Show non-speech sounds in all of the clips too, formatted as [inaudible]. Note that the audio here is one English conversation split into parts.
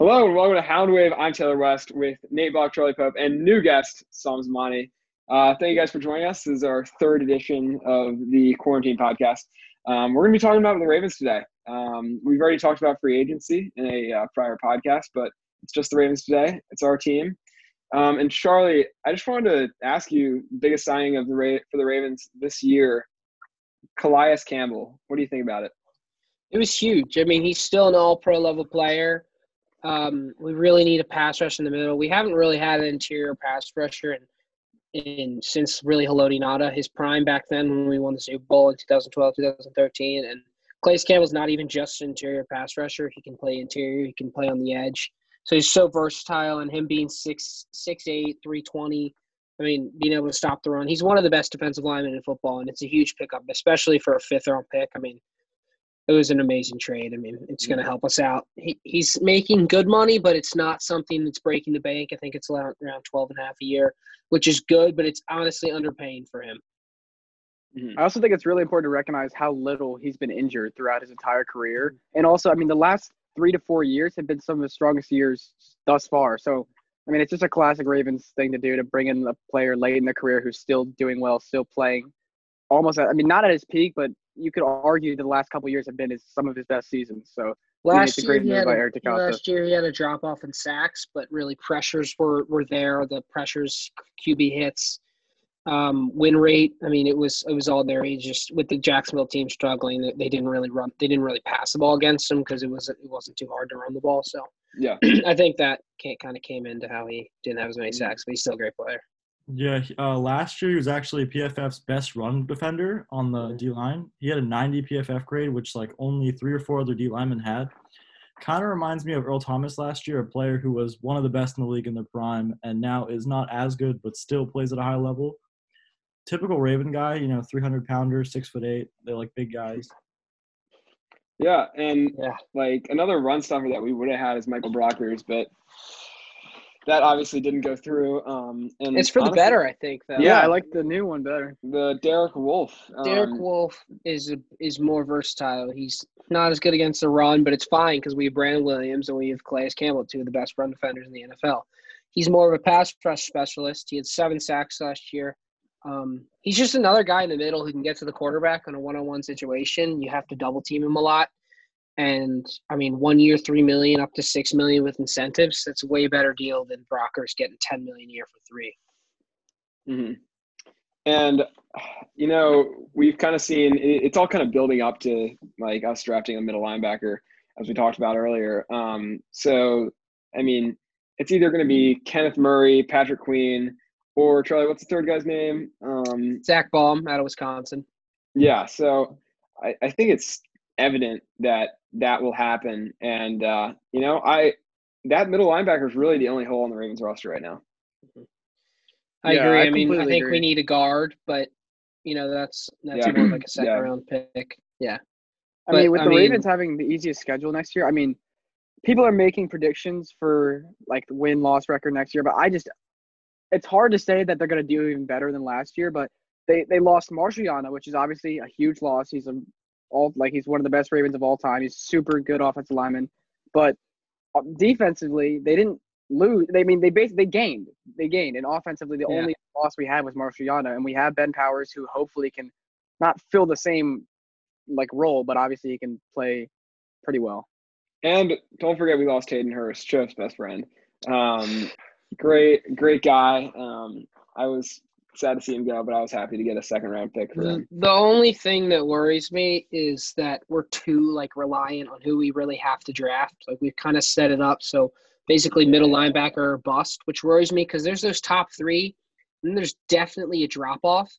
Hello and welcome to Hound Wave. I'm Taylor West with Nate Bach, Charlie Pope, and new guest, Sam Zamani. Uh, thank you guys for joining us. This is our third edition of the Quarantine Podcast. Um, we're going to be talking about the Ravens today. Um, we've already talked about free agency in a uh, prior podcast, but it's just the Ravens today. It's our team. Um, and Charlie, I just wanted to ask you, biggest signing of the Ra- for the Ravens this year, Calais Campbell. What do you think about it? It was huge. I mean, he's still an all-pro level player. Um, we really need a pass rush in the middle. We haven't really had an interior pass rusher in, in since really Haloti Ngata, his prime back then when we won the Super Bowl in 2012, 2013. And Calais Campbell's not even just an interior pass rusher. He can play interior. He can play on the edge. So he's so versatile, and him being six six eight, three twenty. I mean, being able to stop the run. He's one of the best defensive linemen in football, and it's a huge pickup, especially for a fifth round pick. I mean, it was an amazing trade. I mean, it's going to help us out. He, he's making good money, but it's not something that's breaking the bank. I think it's around, around 12 and a half a year, which is good, but it's honestly underpaying for him. Mm-hmm. I also think it's really important to recognize how little he's been injured throughout his entire career. And also, I mean, the last three to four years have been some of his strongest years thus far. So, I mean, it's just a classic Ravens thing to do to bring in a player late in their career who's still doing well, still playing almost, I mean, not at his peak, but you could argue the last couple years have been his, some of his best seasons. So, last year, he had a, last year he had a drop off in sacks, but really pressures were, were there. The pressures, QB hits, um, win rate. I mean, it was it was all there. He just with the Jacksonville team struggling, they didn't really run. They didn't really pass the ball against him because it was it wasn't too hard to run the ball. So yeah, [clears throat] I think that kind of came into how he didn't have as many mm-hmm. sacks, but he's still a great player. Yeah, uh, last year he was actually PFF's best run defender on the D line. He had a 90 PFF grade, which like only three or four other D linemen had. Kind of reminds me of Earl Thomas last year, a player who was one of the best in the league in their prime and now is not as good, but still plays at a high level. Typical Raven guy, you know, 300 pounder, six foot eight. They're like big guys. Yeah, and yeah. like another run stuffer that we would have had is Michael Brockers, but that obviously didn't go through. Um, and it's for honestly, the better, I think. Though. Yeah, I like the new one better. The Derek Wolfe. Um, Derek Wolfe is is more versatile. He's not as good against the run, but it's fine because we have Brandon Williams and we have Calais Campbell, two of the best run defenders in the NFL. He's more of a pass rush specialist. He had seven sacks last year. Um, he's just another guy in the middle who can get to the quarterback on a one-on-one situation. You have to double team him a lot. And I mean, one year, three million up to six million with incentives. That's a way better deal than Brockers getting ten million a year for 3 mm-hmm. And you know, we've kind of seen it's all kind of building up to like us drafting a middle linebacker, as we talked about earlier. Um, so, I mean, it's either going to be Kenneth Murray, Patrick Queen, or Charlie. What's the third guy's name? Um, Zack Baun out of Wisconsin. Yeah. So, I, I think it's evident that that will happen. And uh, you know, I that middle linebacker is really the only hole in the Ravens roster right now. I yeah, agree. I, I mean, I think agree. we need a guard, but you know, that's that's yeah. more like a [clears throat] second yeah. round pick. Yeah. I but, mean, with I the mean, Ravens having the easiest schedule next year, I mean, people are making predictions for like the win loss record next year, but I just it's hard to say that they're going to do even better than last year. But they they lost Marshal Yanda, which is obviously a huge loss. He's a all like he's one of the best Ravens of all time. He's super good offensive lineman, but uh, defensively they didn't lose. They I mean they basically they gained. They gained, and offensively the yeah. only loss we had was Marshal Yanda, and we have Ben Powers who hopefully can not fill the same like role, but obviously he can play pretty well. And don't forget we lost Hayden Hurst, Chip's best friend. Um, great, great guy. Um, I was sad to see him go, but I was happy to get a second round pick for him. The only thing that worries me is that we're too like reliant on who we really have to draft. Like we've kind of set it up so basically middle linebacker or bust, which worries me because there's those top three, and there's definitely a drop off.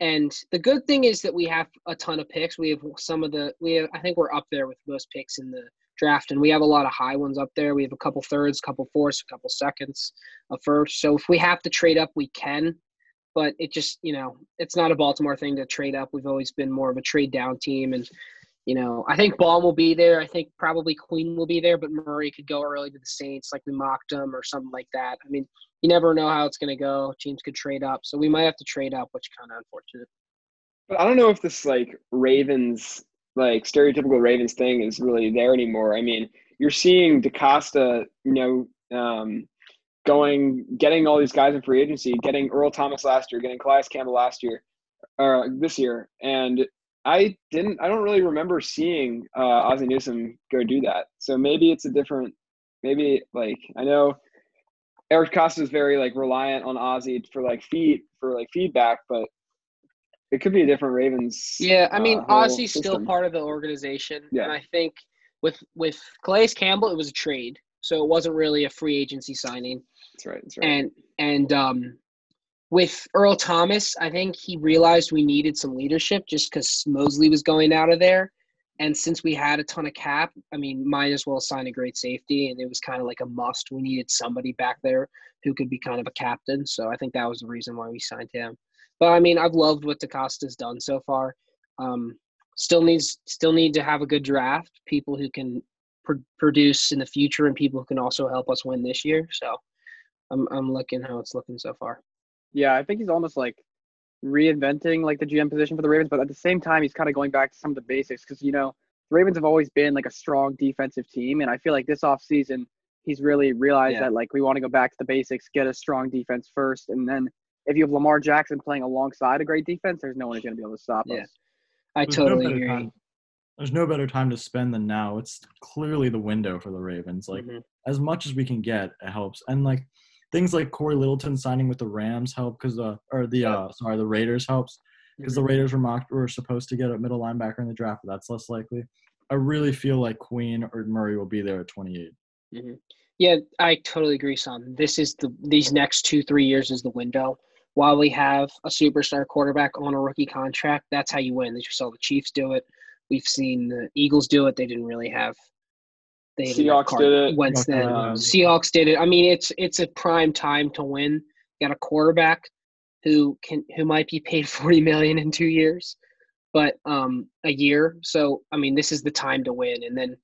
And the good thing is that we have a ton of picks. We have some of the we have I think we're up there with most picks in the draft, and we have a lot of high ones up there. We have a couple thirds, couple fourths, a couple seconds, a first. So if we have to trade up, we can but it just you know it's not a Baltimore thing to trade up. We've always been more of a trade down team, and you know I think Baun will be there. I think probably Queen will be there, but Murray could go early to the Saints, like we mocked him or something like that. I mean, you never know how it's going to go. Teams could trade up, so we might have to trade up, which kind of unfortunate. But I don't know if this like Ravens like stereotypical Ravens thing is really there anymore. I mean, you're seeing DeCosta, you know, um, going, getting all these guys in free agency, getting Earl Thomas last year, getting Calais Campbell last year, or uh, this year, and I didn't, I don't really remember seeing uh, Ozzie Newsome go do that. So maybe it's a different, maybe like I know Eric DeCosta is very like reliant on Ozzie for like feed for like feedback, but it could be a different Ravens. Yeah, I mean, uh, Ozzie's still part of the organization, yeah. and I think with with Calais Campbell, it was a trade, so it wasn't really a free agency signing. That's right. That's right. And and um, with Earl Thomas, I think he realized we needed some leadership just because Mosley was going out of there, and since we had a ton of cap, I mean, might as well sign a great safety, and it was kind of like a must. We needed somebody back there who could be kind of a captain, so I think that was the reason why we signed him. But I mean, I've loved what DeCosta's done so far. Um, still needs still need to have a good draft, people who can pr- produce in the future, and people who can also help us win this year. So I'm I'm looking how it's looking so far. Yeah, I think he's almost like reinventing like the GM position for the Ravens, but at the same time, he's kind of going back to some of the basics because you know the Ravens have always been like a strong defensive team, and I feel like this offseason he's really realized yeah. that like we want to go back to the basics, get a strong defense first, and then if you have Lamar Jackson playing alongside a great defense, there's no one who's going to be able to stop yeah. us. I there's totally no agree. There's no better time to spend than now. It's clearly the window for the Ravens. Like mm-hmm. as much as we can get, it helps. And like things like Corey Littleton signing with the Rams help because the or the uh sorry the Raiders helps because the mm-hmm. Raiders were mocked were supposed to get a middle linebacker in the draft, but that's less likely. I really feel like Queen or Murray will be there at 28. Mm-hmm. Yeah, I totally agree, son. This is the these next two three years is the window while we have a superstar quarterback on a rookie contract, that's how you win. You saw the Chiefs do it. We've seen the Eagles do it. They didn't really have. They Seahawks did it. Wentz then. Um, Seahawks did it. I mean, it's it's a prime time to win. You got a quarterback who can who might be paid [laughs] forty million in two years, but um a year. So I mean, this is the time to win. And then,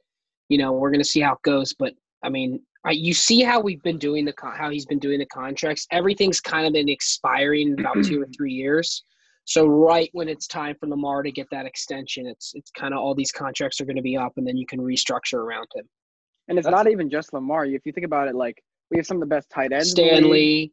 you know, we're gonna see how it goes. But I mean, you see how we've been doing the how he's been doing the contracts. Everything's kind of been expiring in about [clears throat] two or three years. So right when it's time for Lamar to get that extension, it's it's kind of all these contracts are going to be up, and then you can restructure around him. And it's That's, not even just Lamar. If you think about it, like we have some of the best tight ends. Stanley,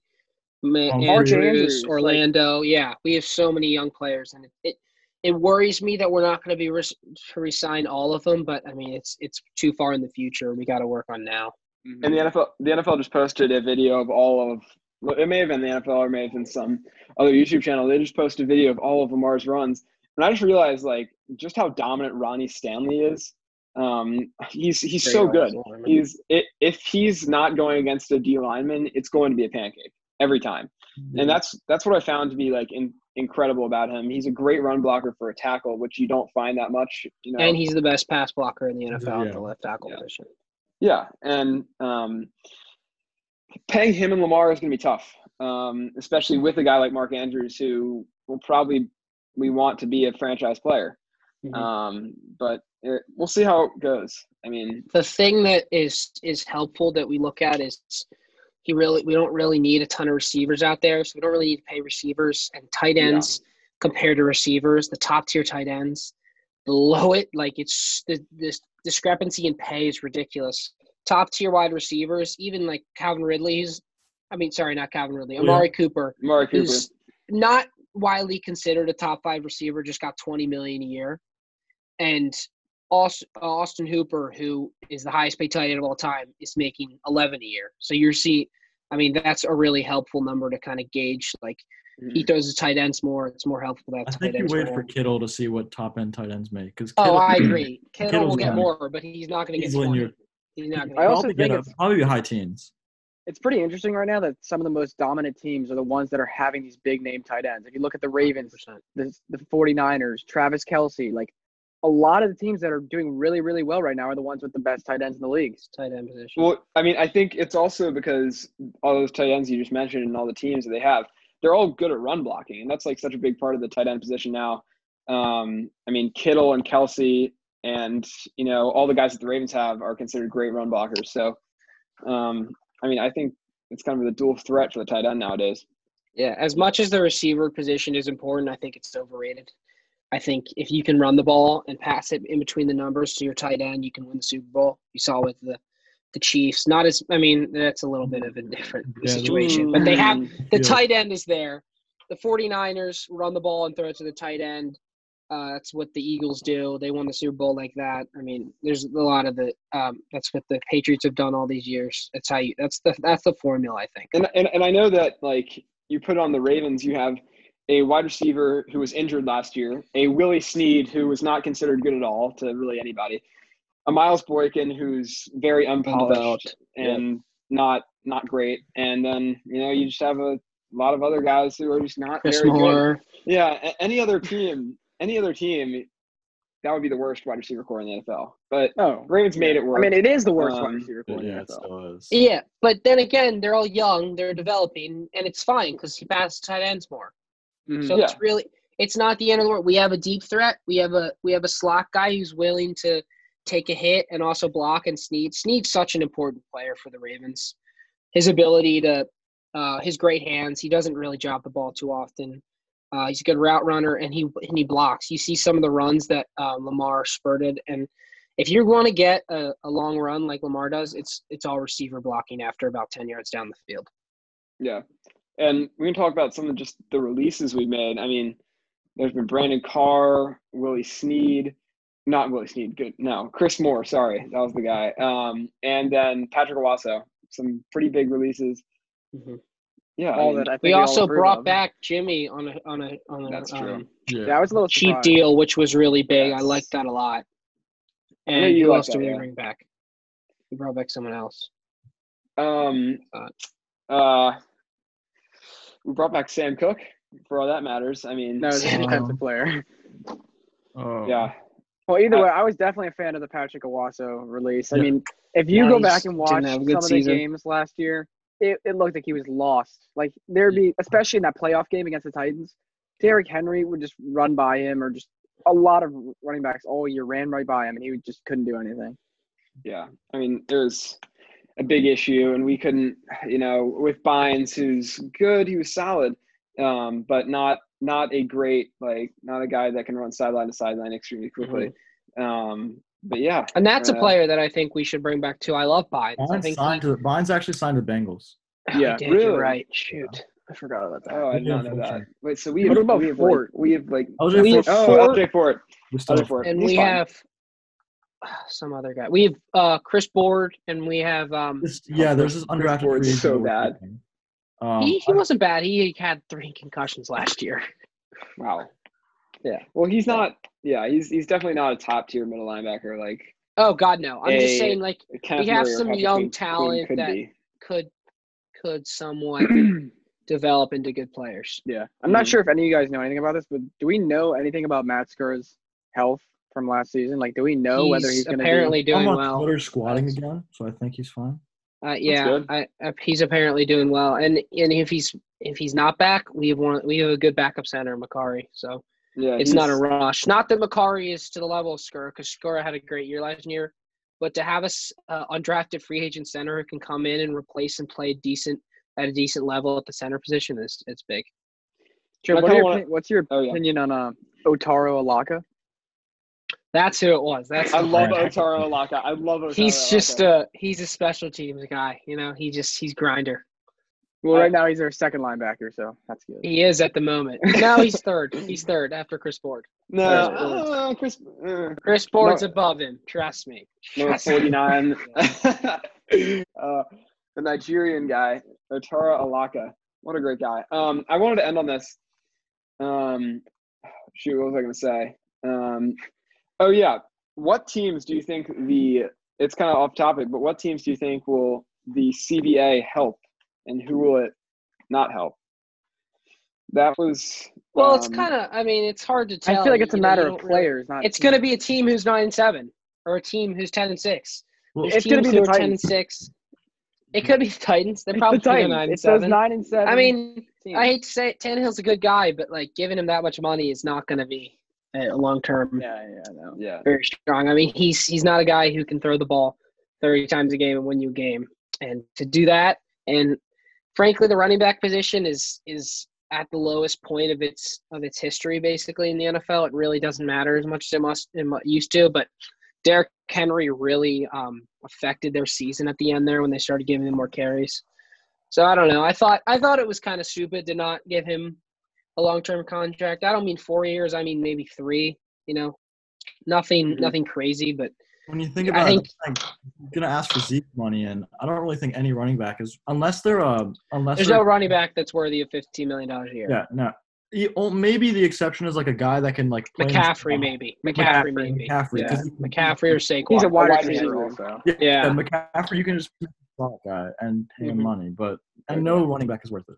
Ma- Andrews, Andrews, Orlando. Like, yeah, we have so many young players, and it it, it worries me that we're not going to be re- to resign all of them. But I mean, it's it's too far in the future. We got to work on now. Mm-hmm. And the NFL, the NFL just posted a video of all of. It may have been the NFL or may have been some other YouTube channel. They just posted a video of all of Lamar's runs, and I just realized like just how dominant Ronnie Stanley is. Um, he's he's so good. He's it, if he's not going against a D lineman, it's going to be a pancake every time, mm-hmm. and that's that's what I found to be like in, incredible about him. He's a great run blocker for a tackle, which you don't find that much. You know, and he's the best pass blocker in the NFL yeah. at the left tackle yeah. position. Yeah, and um, paying him and Lamar is going to be tough, um, especially with a guy like Mark Andrews, who will probably we want to be a franchise player. Mm-hmm. Um, but it, we'll see how it goes. I mean, the thing that is is helpful that we look at is he really we don't really need a ton of receivers out there, so we don't really need to pay receivers and tight ends yeah. compared to receivers. The top tier tight ends below it, like it's the this discrepancy in pay is ridiculous. Top tier wide receivers, even like Calvin Ridley's, I mean, sorry, not Calvin Ridley, Amari yeah. Cooper, Amari Cooper, who's not widely considered a top five receiver, just got 20 million a year, and uh, Austin Hooper, who is the highest paid tight end of all time, is making 11 a year. So you're seeing, I mean, that's a really helpful number to kind of gauge like he mm-hmm. throws his tight ends more. It's more helpful. That I think you wait for Kittle to see what top end tight ends make. Because oh, I [clears throat] agree. Kittle Kittle's will get more, but he's not going to get 20. He's not going to. I also think it's probably high teens. It's pretty interesting right now that some of the most dominant teams are the ones that are having these big name tight ends. If you look at the Ravens, 100%. the the 49ers, Travis Kelce, like a lot of the teams that are doing really, really well right now are the ones with the best tight ends in the league. Tight end position. Well, I mean, I think it's also because all those tight ends you just mentioned and all the teams that they have – they're all good at run blocking, and that's like such a big part of the tight end position now. Um, I mean, Kittle and Kelce and you know all the guys that the Ravens have are considered great run blockers. So, um, I mean, I think it's kind of the dual threat for the tight end nowadays. Yeah, as much as the receiver position is important, I think it's overrated. I think if you can run the ball and pass it in between the numbers to your tight end, you can win the Super Bowl. You saw with the the Chiefs. Not as I mean, that's a little bit of a different Yeah, situation, but they have the Yeah. tight end is there. The 49ers run the ball and throw it to the tight end. Uh, that's what the Eagles do. They won the Super Bowl like that. I mean, there's a lot of the. Um, that's what the Patriots have done all these years. That's how you. That's the. That's the formula, I think. And, and and I know that like you put on the Ravens, you have a wide receiver who was injured last year, a Willie Snead who was not considered good at all to really anybody, a Miles Boykin who's very unpolished and not not great, and then you know you just have a lot of other guys who are just not Chris very good. Yeah, any other team, any other team, that would be the worst wide receiver core in the NFL. But Oh, Ravens made it work. I mean, it is the worst Um, wide receiver core in Yeah, the it NFL. still is. Yeah, but then again, they're all young. They're developing, and it's fine because he passes tight ends more. Mhm. So Yeah. it's really it's not the end of the world. We have a deep threat. We have a we have a slot guy who's willing to take a hit and also block and Snead. Snead's such an important player for the Ravens. His ability to uh, his great hands. He doesn't really drop the ball too often. Uh, he's a good route runner and he and he blocks. You see some of the runs that uh, Lamar spurted, and if you want to get a, a long run like Lamar does, it's it's all receiver blocking after about ten yards down the field. Yeah. And we can talk about some of just the releases we made. I mean, there's been Brandon Carr, Willie Snead, not Willie Snead, good. No, Chris Moore, sorry. That was the guy. Um, and then Patrick Onwuasor, some pretty big releases. Yeah. I mean, that I think We all also brought of. back Jimmy on a on a on a That's true. um, Yeah. Yeah, I was a little cheap surprised. deal, which was really big. I Yes. liked that a lot. And you who like else that, did we yeah. bring back? We brought back someone else. um, Uh, uh, we brought back Sam Cook for all that matters. I mean, No, it's a defensive player. Oh. yeah. Well, either Uh, way, I was definitely a fan of the Patrick Onwuasor release. I Yeah. mean, if you Yeah, go back and watch some a of the season. games last year, it, it looked like he was lost. Like there'd be, especially in that playoff game against the Titans, Derrick Henry would just run by him, or just a lot of running backs all year ran right by him, and he just couldn't do anything. Yeah, I mean, it was a big issue, and we couldn't, you know, with Bynes, who's good, he was solid, um, but not not a great like not a guy that can run sideline to sideline extremely quickly. Um, but yeah, And that's a Uh, player that I think we should bring back too. I love Bynes. I Bynes think signed he, to Bynes actually signed to Bengals. Yeah, did, really? You're right. Shoot. I forgot about that. Oh, I did not know that. Unfortunate. Wait, so we What have, about we have Fort? Like, we have like LJ We- Fort- oh Fort- LJ Fort, we still LJ Fort, And He's we fine. have [sighs] some other guy. We have uh, Chris Board, and we have um, This- yeah, there's this Chris undrafted Ford's free agent so bad. Um, he, he wasn't bad. He had three concussions last year. Wow. Yeah. Well, he's not. Yeah, he's he's definitely not a top tier middle linebacker like Oh God, no! I'm A- just saying, like, Kenneth We have Murray some young Queen- Queen talent could that- be. could could somewhat [clears throat] develop into good players. Yeah, I'm not Mhm. sure if any of you guys know anything about this, but do we know anything about Matt Skura's health from last season? Like, do we know whether he's going to apparently I'm doing on well. Twitter squatting again, so I think he's fine. Uh, yeah. I, I, he's apparently doing well, and and if he's if he's not back, we have one. We have a good backup center, Mekari. So Yeah, it's not a rush. Not that Mekari is to the level of Skura, because Skura had a great year last year, but to have a uh, undrafted free agent center who can come in and replace and play decent at a decent level at the center position is it's big. Joe, I what your, wanna- what's your Oh yeah. opinion on uh, Otaro Alaka? That's who it was. That's I love player. Otaro Alaka. I love Otaro He's just a he's a special teams guy. You know, he just he's grinder. Well, right now he's our second linebacker, so that's good. He is at the moment. [laughs] now he's third. He's third after Chris Board. no, uh, Chris. Uh, Chris Board's No. above him. Trust me. number forty nine. [laughs] [laughs] uh, the Nigerian guy, Otaro Alaka. What a great guy. Um, I wanted to end on this. Um, shoot, what was I going to say? Um, oh yeah, what teams do you think the? It's kind of off topic, but what teams do you think will the CBA help, and who will it not help? That was. Well, it's um, kind of. I mean, it's hard to tell. I feel like it's a you know, matter you of don't really- players, not. It's going to be a team who's nine and seven, or a team who's ten and six. Well, It's gonna be the are ten and six. It could be the Titans. They're probably the Titans. nine and It's those seven. nine and seven. I mean, teams. I hate to say it, Tannehill's a good guy, but like giving him that much money is not going to be a long term yeah, yeah, I know. Yeah. very strong. I mean, he's he's not a guy who can throw the ball 30 times a game and win you a game. And to do that, and frankly, the running back position is is at the lowest point of its of its history, basically in the NFL. It really doesn't matter as much as it must it used to. But Derrick Henry really um, affected their season at the end there when they started giving him more carries. So I don't know. I thought I thought it was kind of stupid to not give him a long term contract. I don't mean four years. I mean maybe three. You know, nothing mm-hmm. nothing crazy, but when you think about I think, it, like, gonna ask for Zeke money, and I don't really think any running back is unless they're uh unless there's no running back that's worthy of fifteen million dollars a year. Yeah, no. Oh, maybe the exception is like a guy that can like McCaffrey, maybe McCaffrey, maybe McCaffrey, yeah. McCaffrey or Saquon. He's a wide receiver also. Yeah, yeah. McCaffrey, you can just slot guy and pay him mm-hmm. money, but and no running back is worth it.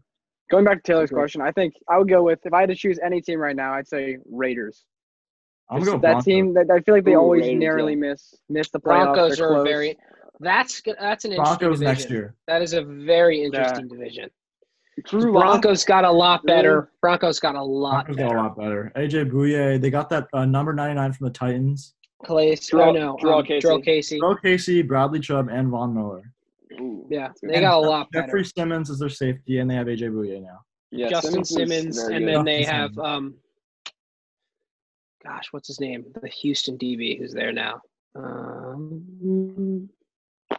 Going back to Taylor's question, I think I would go with if I had to choose any team right now, I'd say Raiders. I'm gonna go that Broncos. team that I feel like they Ooh, always narrowly yeah. miss miss the playoffs. Broncos are very. That's that's an interesting Broncos division. next year. That is a very interesting yeah. division. Drew Broncos got a lot better. Broncos got a lot Broncos better. got a lot better. AJ Bouye, they got that uh, number 99 from the Titans. Calais, Drew, oh, no, Drew um, Casey. Casey. Casey, Bradley Chubb, and Von Miller. Ooh, yeah, they got a lot better. Jeffrey Simmons is their safety, and they have AJ Bouye now. Yeah, Justin Simmons, Simmons and then they have um, gosh, what's his name? The Houston DB who's there now. Um,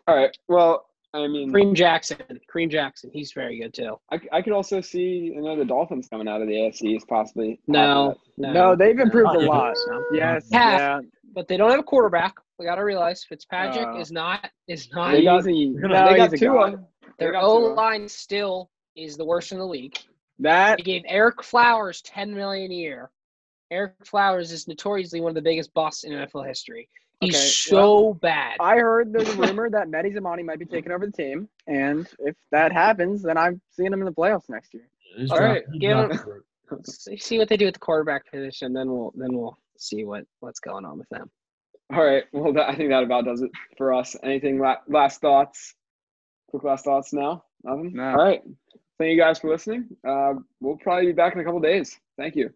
all right. Well, I mean, Kareem Jackson. Kareem Jackson. He's very good too. I, I could also see you know the Dolphins coming out of the AFC is possibly. No, no, no, they've improved a lot. Yes, yeah, yeah, but they don't have a quarterback. We got to realize Fitzpatrick uh, is not is not. They got, easy. No, they got Tua. Their O line still is the worst in the league. That they gave Ereck Flowers ten million a year. Ereck Flowers is notoriously one of the biggest busts in NFL history. He's okay, so well, bad. I heard there's a [laughs] rumor that Mehdi Zamani might be taking over the team, and if that happens, then I'm seeing him in the playoffs next year. He's All right, give him, [laughs] see what they do with the quarterback position, then we'll then we'll see what what's going on with them. All right, well, that, I think that about does it for us. Anything la- last thoughts? Quick last thoughts now. Nothing. No. All right. Thank you guys for listening. Uh, we'll probably be back in a couple days. Thank you.